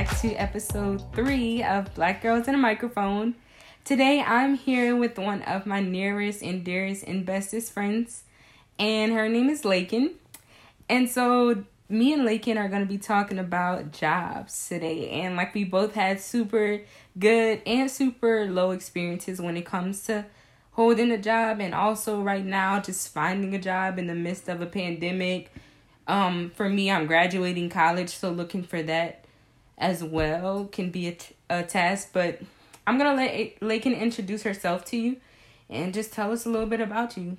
back to episode three of Black Girls in a Microphone. Today I'm here with one of my nearest and dearest and bestest friends, and her name is Lakin. And so me and Lakin are going to be talking about jobs today. And like we both had super good and super low experiences when it comes to holding a job and also right now just finding a job in the midst of a pandemic. Um, for me, I'm graduating college, so looking for that as well can be a, t- a task. But I'm gonna let Lakin introduce herself to you and just tell us a little bit about you.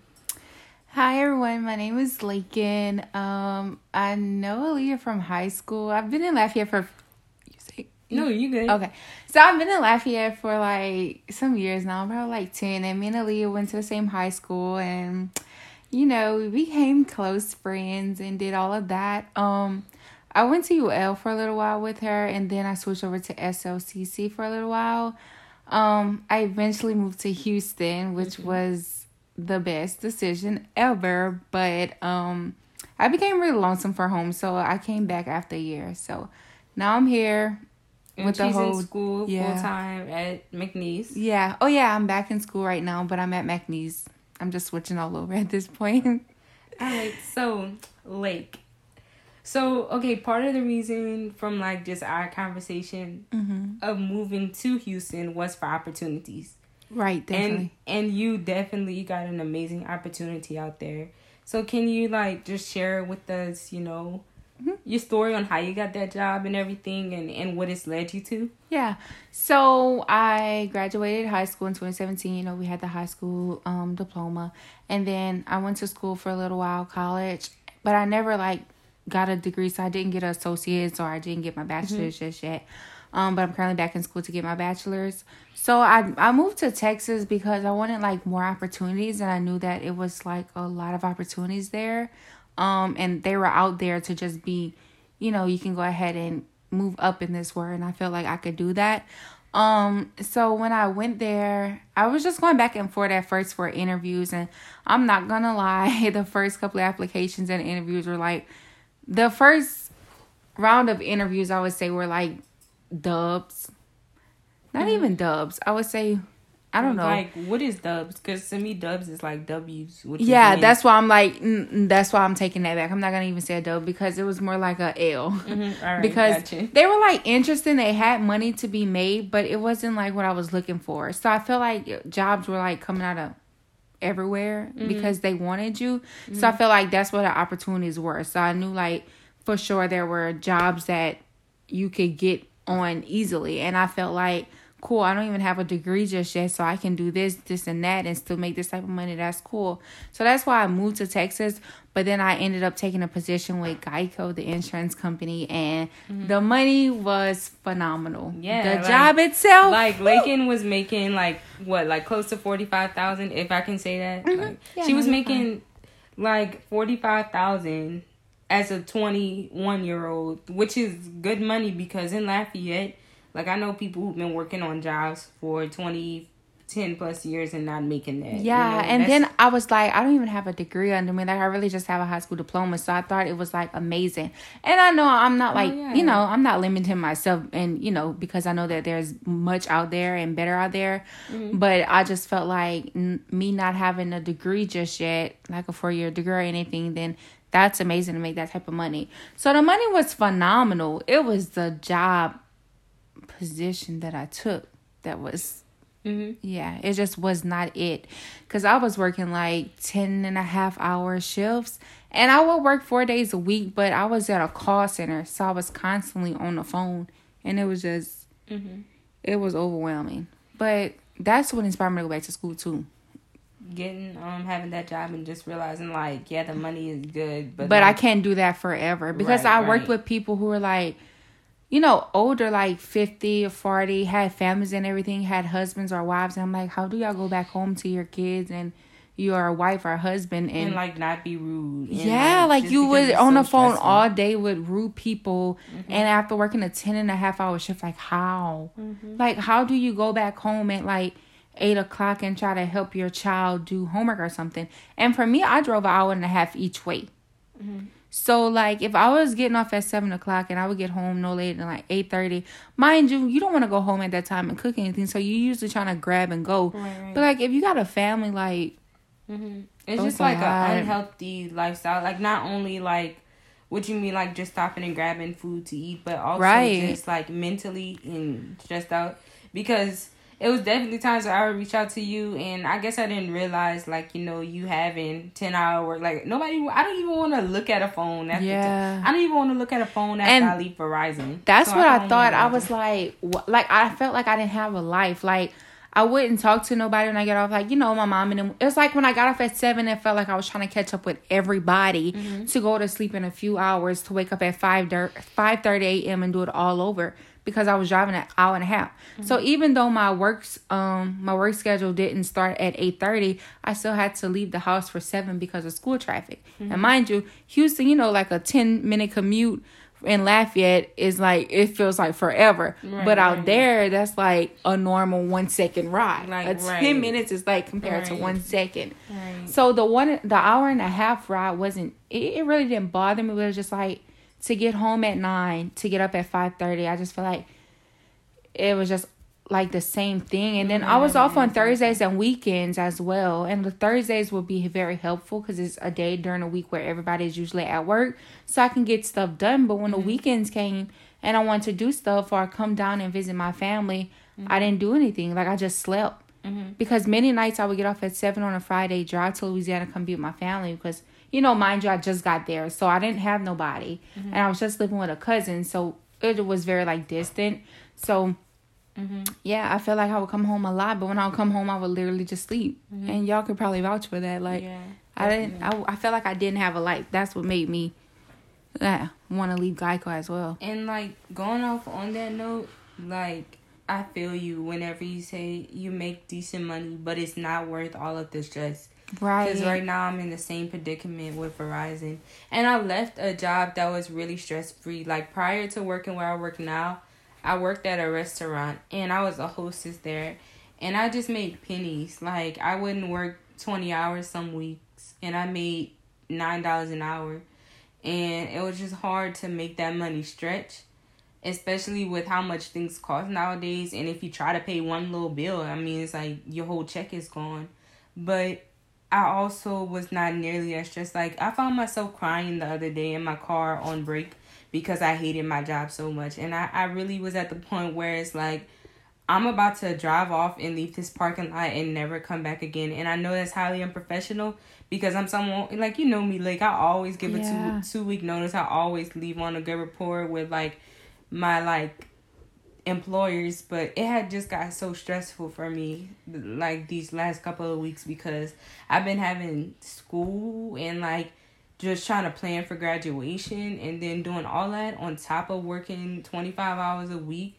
Hi everyone, my name is Lakin. Um, I know Aaliyah from high school. I've been in Lafayette for. You say no, you good. Okay, so I've been in Lafayette for like some years now, probably like ten. And me and Aaliyah went to the same high school, and you know we became close friends and did all of that. Um, I went to UL for a little while with her, and then I switched over to SLCC for a little while. Um, I eventually moved to Houston, which mm-hmm. was the best decision ever, but um I became really lonesome for home, so I came back after a year. So now I'm here and with the whole school yeah. full time at McNeese. Yeah. Oh yeah, I'm back in school right now, but I'm at McNeese. I'm just switching all over at this point. all right. So Lake. So okay, part of the reason from like just our conversation mm-hmm. of moving to Houston was for opportunities. Right, definitely. And and you definitely got an amazing opportunity out there. So can you like just share with us, you know, mm-hmm. your story on how you got that job and everything and, and what it's led you to? Yeah. So I graduated high school in 2017. You know, we had the high school um, diploma. And then I went to school for a little while, college. But I never like got a degree. So I didn't get an associate's or I didn't get my bachelor's mm-hmm. just yet um, but I'm currently back in school to get my bachelor's. So I I moved to Texas because I wanted like more opportunities, and I knew that it was like a lot of opportunities there, um, and they were out there to just be, you know, you can go ahead and move up in this world, and I felt like I could do that. Um, so when I went there, I was just going back and forth at first for interviews, and I'm not gonna lie, the first couple of applications and interviews were like the first round of interviews I would say were like dubs. Not mm. even dubs. I would say I don't know. Like, what is dubs? Because to me, dubs is like W's. yeah, that's why I'm like, mm, mm, that's why I'm taking that back. I'm not gonna even say a dub because it was more like a L. Mm-hmm. because gotcha. they were like interesting. They had money to be made, but it wasn't like what I was looking for. So I felt like jobs were like coming out of everywhere mm-hmm. because they wanted you. Mm-hmm. So I felt like that's what the opportunities were. So I knew like for sure there were jobs that you could get on easily. And I felt like, cool, I don't even have a degree just yet, so I can do this, this, and that and still make this type of money. That's cool. So that's why I moved to Texas. But then I ended up taking a position with Geico, the insurance company, and mm-hmm. the money was phenomenal. Yeah. The like, job itself. Like Lakin was making like what, like close to forty five thousand, if I can say that. Mm-hmm. Like, yeah, she was making fine. like forty five thousand as a 21 year old, which is good money because in Lafayette, like I know people who've been working on jobs for 20, 10 plus years and not making that. Yeah. You know, and then I was like, I don't even have a degree under me. Like, I really just have a high school diploma. So I thought it was like amazing. And I know I'm not oh, like, oh, yeah. you know, I'm not limiting myself and, you know, because I know that there's much out there and better out there. Mm-hmm. But I just felt like n- me not having a degree just yet, like a four year degree or anything, then that's amazing to make that type of money. So the money was phenomenal. It was the job position that I took that was mm-hmm. yeah, it just was not it. Cause I was working like 10 and a half hour shifts and I would work four days a week, but I was at a call center. So I was constantly on the phone and it was just, mm-hmm. it was overwhelming. But that's what inspired me to go back to school too getting um having that job and just realizing like yeah the money is good but but like, I can't do that forever because right, I worked with people who were like you know older like 50 or 40 had families and everything had husbands or wives and I'm like how do y'all go back home to your kids and your wife or husband and, and like not be rude yeah like, like you would on so the phone stressful. all day with rude people mm-hmm. and after working a 10 and a half hour shift like how mm-hmm. like how do you go back home at like eight o'clock and try to help your child do homework or something. And for me, I drove an hour and a half each way. Mm-hmm. So like if I was getting off at seven o'clock and I would get home no later than like eight thirty, mind you, you don't want to go home at that time and cook anything, so you usually trying to grab and go. Right, right. But like if you got a family, like hmm It's just like an unhealthy lifestyle. Like not only like what you mean like just stopping and grabbing food to eat, but also Right. just like mentally and stressed out because it was definitely times where I would reach out to you and I guess I didn't realize like you know you having ten hour work like nobody I don't even want to look at a phone after Yeah. I don't even want to look at a phone after And I leave Verizon. That's So what can I thought. I was like, wh- like I felt like I didn't have a life. Like I wouldn't talk to nobody when I get off. Like you know, my mom and them. It was like when I got off at seven, it felt like I was trying to catch up with everybody Mm-hmm. to go to sleep in a few hours to wake up at five five thirty a.m. and do it all over because I was driving an hour and a half. Mm-hmm. So even though my works um my work schedule didn't start at eight thirty, I still had to leave the house for seven because of school traffic. Mm-hmm. And mind you, Houston, you know, like a ten minute commute in Lafayette is like it feels like forever. Right, but out right. there, that's like a normal one second ride. Like, a ten right. minutes is like compared to one second. Right. So the one the hour and a half ride wasn't it, it really didn't bother me, but it was just like to get home at nine, to get up at five thirty, I just feel like it was just like the same thing. And then I was off on Thursdays and weekends as well. And the Thursdays will be very helpful because it's a day during the week where everybody's usually at work. So I can get stuff done. But when the mm-hmm. weekends came and I wanted to do stuff or I come down and visit my family, I mm-hmm. didn't do anything. Like I just slept. Mm-hmm. Because many nights I would get off at seven on a Friday, drive to Louisiana, come be with my family because you know, mind you, I just got there, so I didn't have nobody, mm-hmm. and I was just living with a cousin, so it was very like distant. So mm-hmm. yeah, I felt like I would come home a lot, but when I would come home, I would literally just sleep, mm-hmm. and y'all could probably vouch for that. Like yeah. I didn't, I, I felt like I didn't have a life. That's what made me yeah, want to leave Geico as well. And like going off on that note, like I feel you whenever you say you make decent money, but it's not worth all of the stress. Right. Because right now I'm in the same predicament with Verizon, and I left a job that was really stress free. Like prior to working where I work now, I worked at a restaurant and I was a hostess there, and I just made pennies. Like I wouldn't work twenty hours some weeks, and I made nine dollars an hour, and it was just hard to make that money stretch especially with how much things cost nowadays and if you try to pay one little bill i mean it's like your whole check is gone but i also was not nearly as stressed. Like i found myself crying the other day in my car on break because i hated my job so much. And i, I really was at the point where it's like i'm about to drive off and leave this parking lot and never come back again. And i know that's highly unprofessional because i'm someone like you know me like i always give Yeah. a two two week notice. I always leave on a good rapport with like my like employers but it had just got so stressful for me like these last couple of weeks because i've been having school and like just trying to plan for graduation and then doing all that on top of working 25 hours a week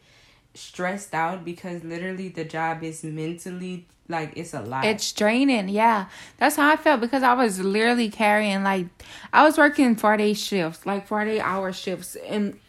stressed out because literally the job is mentally like it's a lot It's draining, yeah. That's how I felt because I was literally carrying like I was working four day shifts, like four day hour shifts, and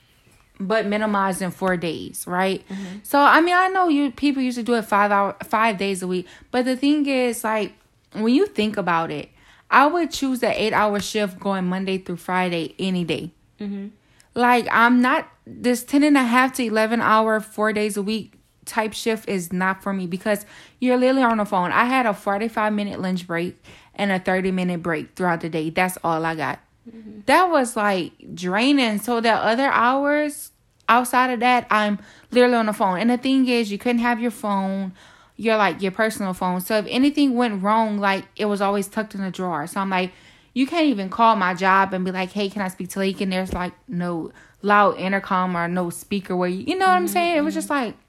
but minimizing four days, right? So I mean, I know you people used to do it five hour five days a week, but the thing is, like when you think about it, I would choose the eight hour shift going Monday through Friday any day. Mm-hmm. Like I'm not this 10 and a half to 11 hour, four days a week type shift is not for me because you're literally on the phone. I had a 45 minute lunch break and a 30 minute break throughout the day. That's all I got. Mm-hmm. That was like draining. So the other hours outside of that, I'm literally on the phone. And the thing is, you couldn't have your phone, your like your personal phone. So if anything went wrong, like it was always tucked in a drawer. So I'm like, you can't even call my job and be like, hey, can I speak to Lake? And there's like no loud intercom or no speaker where you, you know what I'm mm-hmm. saying? It was mm-hmm. just like, It was a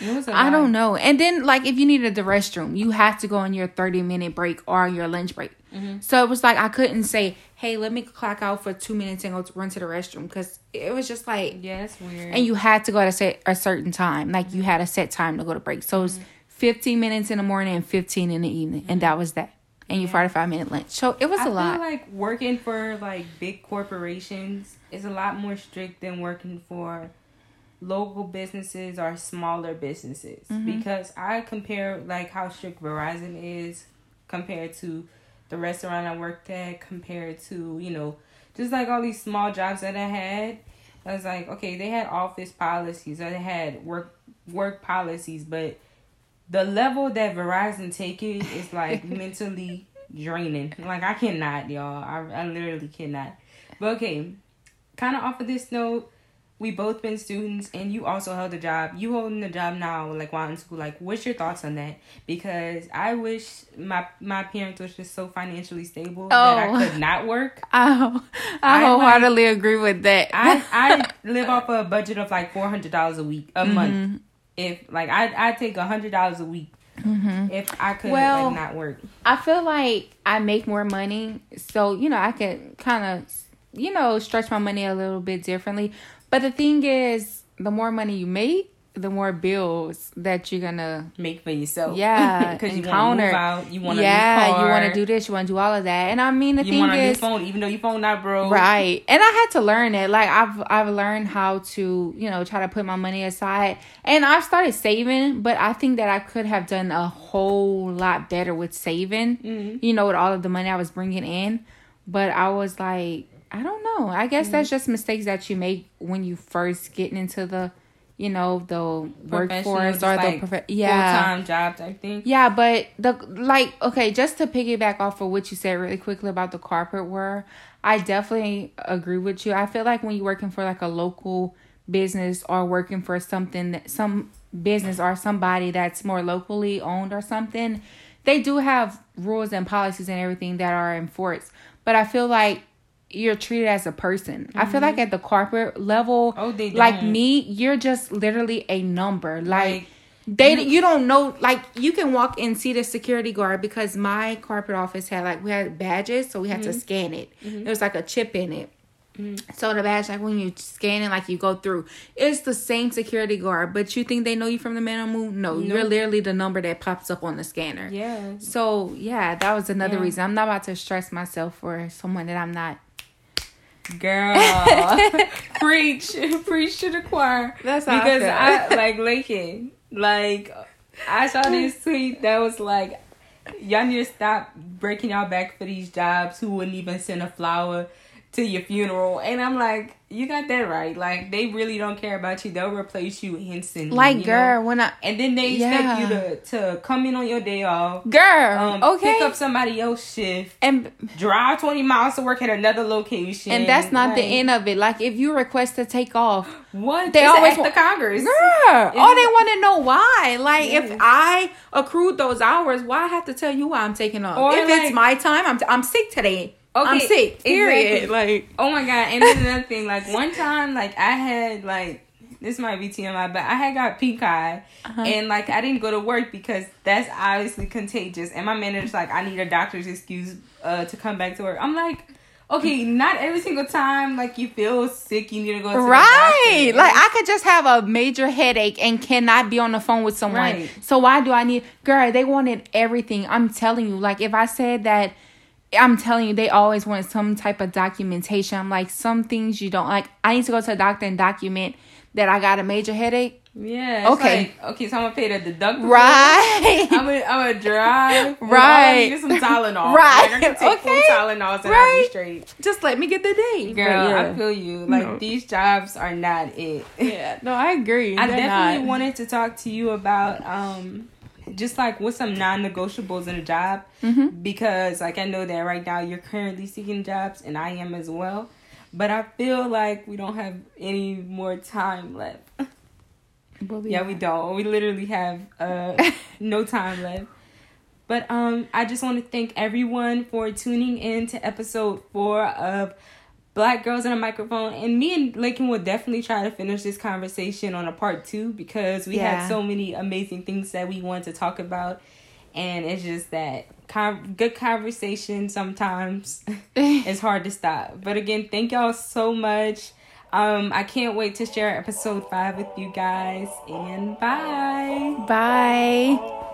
I don't know. And then like if you needed the restroom, you had to go on your 30 minute break or your lunch break. Mm-hmm. So it was like I couldn't say, "Hey, let me clock out for 2 minutes and go to, run to the restroom" cuz it was just like Yeah, that's weird. and you had to go at a set a certain time. Like you mm-hmm. had a set time to go to break. So it was mm-hmm. 15 minutes in the morning and 15 in the evening and that was that. And your 45 minute lunch. So it was I a lot. feel like working for like big corporations is a lot more strict than working for local businesses or smaller businesses Mm-hmm. because I compare like how strict Verizon is compared to the restaurant I worked at compared to, you know, just like all these small jobs that I had. I was like, okay, they had office policies or they had work work policies, but the level that Verizon take it is like mentally draining. Like I cannot, y'all. I, I literally cannot. But okay, kind of off of this note, we both been students, and you also held a job. You holding a job now, like while in school. Like, what's your thoughts on that? Because I wish my my parents was just so financially stable that I Oh. could not work. I, I I wholeheartedly agree with that. I I live off a budget of like four hundred dollars a week a Mm-hmm. month. If like I I take a hundred dollars a week if I could Mm-hmm. Well, like not work. I feel like I make more money, so you know I can kind of you know stretch my money a little bit differently. But the thing is, the more money you make, the more bills that you're gonna Make for yourself. yeah because you want to move out. You want yeah, a new car. you want to do this, you want to do all of that. And I mean, the You thing want a new is, phone, even though your phone not broke. Right. And I had to learn it. Like I've I've learned how to, you know, try to put my money aside. And I've started saving, but I think that I could have done a whole lot better with saving. Mm-hmm. You know, with all of the money I was bringing in. But I was like, I don't know. I guess that's Mm-hmm. just mistakes that you make when you first getting into the, you know, the workforce or like the prof- yeah. Full time job type thing. Yeah, but the like okay, just to piggyback off of what you said really quickly about the corporate world, I definitely agree with you. I feel like when you're working for like a local business or working for something that some business or somebody that's more locally owned or something, they do have rules and policies and everything that are enforced. But I feel like you're treated as a person. I feel like at the corporate level, Mm-hmm. Oh, they like me, you're just literally a number. Like Like, they you don't know like you can walk and see the security guard because my corporate office had like we had badges so we had to Mm-hmm. scan it there was like a chip in it so the badge like when you scan it like you go through it's the same security guard but you think they know you from the man on the moon no you're literally the number that pops up on the scanner Yeah. so yeah that was another Yeah. reason i'm not about to stress myself for someone that i'm not Girl, preach, preach to the choir. That's how I because feel. I, like Lakin, like I saw this tweet that was like, y'all need to stop breaking y'all back for these jobs who wouldn't even send a flower to your funeral, and I'm like, you got that right. Like they really don't care about you. They'll replace you instantly. like you know? girl when i And then they expect you to to come in on your day off. girl Um, okay Pick up somebody else's shift. and Drive twenty miles to work at another location. and that's not the end of it like if you request to take off What They always always wa- the Congress. Girl, oh, they want to know why. Like, Yes. if I accrued those hours, why I have to tell you why I'm taking off? Or, if like- it's my time, I'm I'm sick today. I'm Okay, sick. Period. exactly. Like, Oh my god! And then another thing, like one time, like I had like this might be TMI, but I had got pink eye, Uh-huh. and like I didn't go to work because that's obviously contagious. And my manager's like, I need a doctor's excuse uh to come back to work. I'm like. Okay, not every single time like you feel sick, you need to go to right? Like, I could just have a major headache and cannot be on the phone with someone. Right. So why do I need? Girl, they wanted everything. I'm telling you. Like, if I said that. I'm telling you, they always want some type of documentation. I'm like, some things you don't like. I need to go to a doctor and document that I got a major headache. yeah. Okay. like, okay, so I'm gonna pay the deductible. Right. I'm gonna, I'm gonna drive. with all I Right. is some Tylenol. Right. Like, I can take Okay. Tylenols and I'll Right. be straight. just let me get the day. Girl, yeah. I feel you. Like No. these jobs are not it. yeah, no, I agree. I They're definitely not. wanted to talk to you about um just like what's some non-negotiables in a job Mhm. because like I know that right now you're currently seeking jobs and I am as well. But I feel like we don't have any more time left. But Yeah, we don't. We literally have uh no time left. But um I just want to thank everyone for tuning in to episode 4 of Black Girls in a Microphone and me and Lakin will definitely try to finish this conversation on a part 2 because we Yeah. had so many amazing things that we want to talk about and it's just that con- good conversation sometimes it's hard to stop. But again, thank y'all so much. Um, I can't wait to share episode five with you guys, and bye. Bye.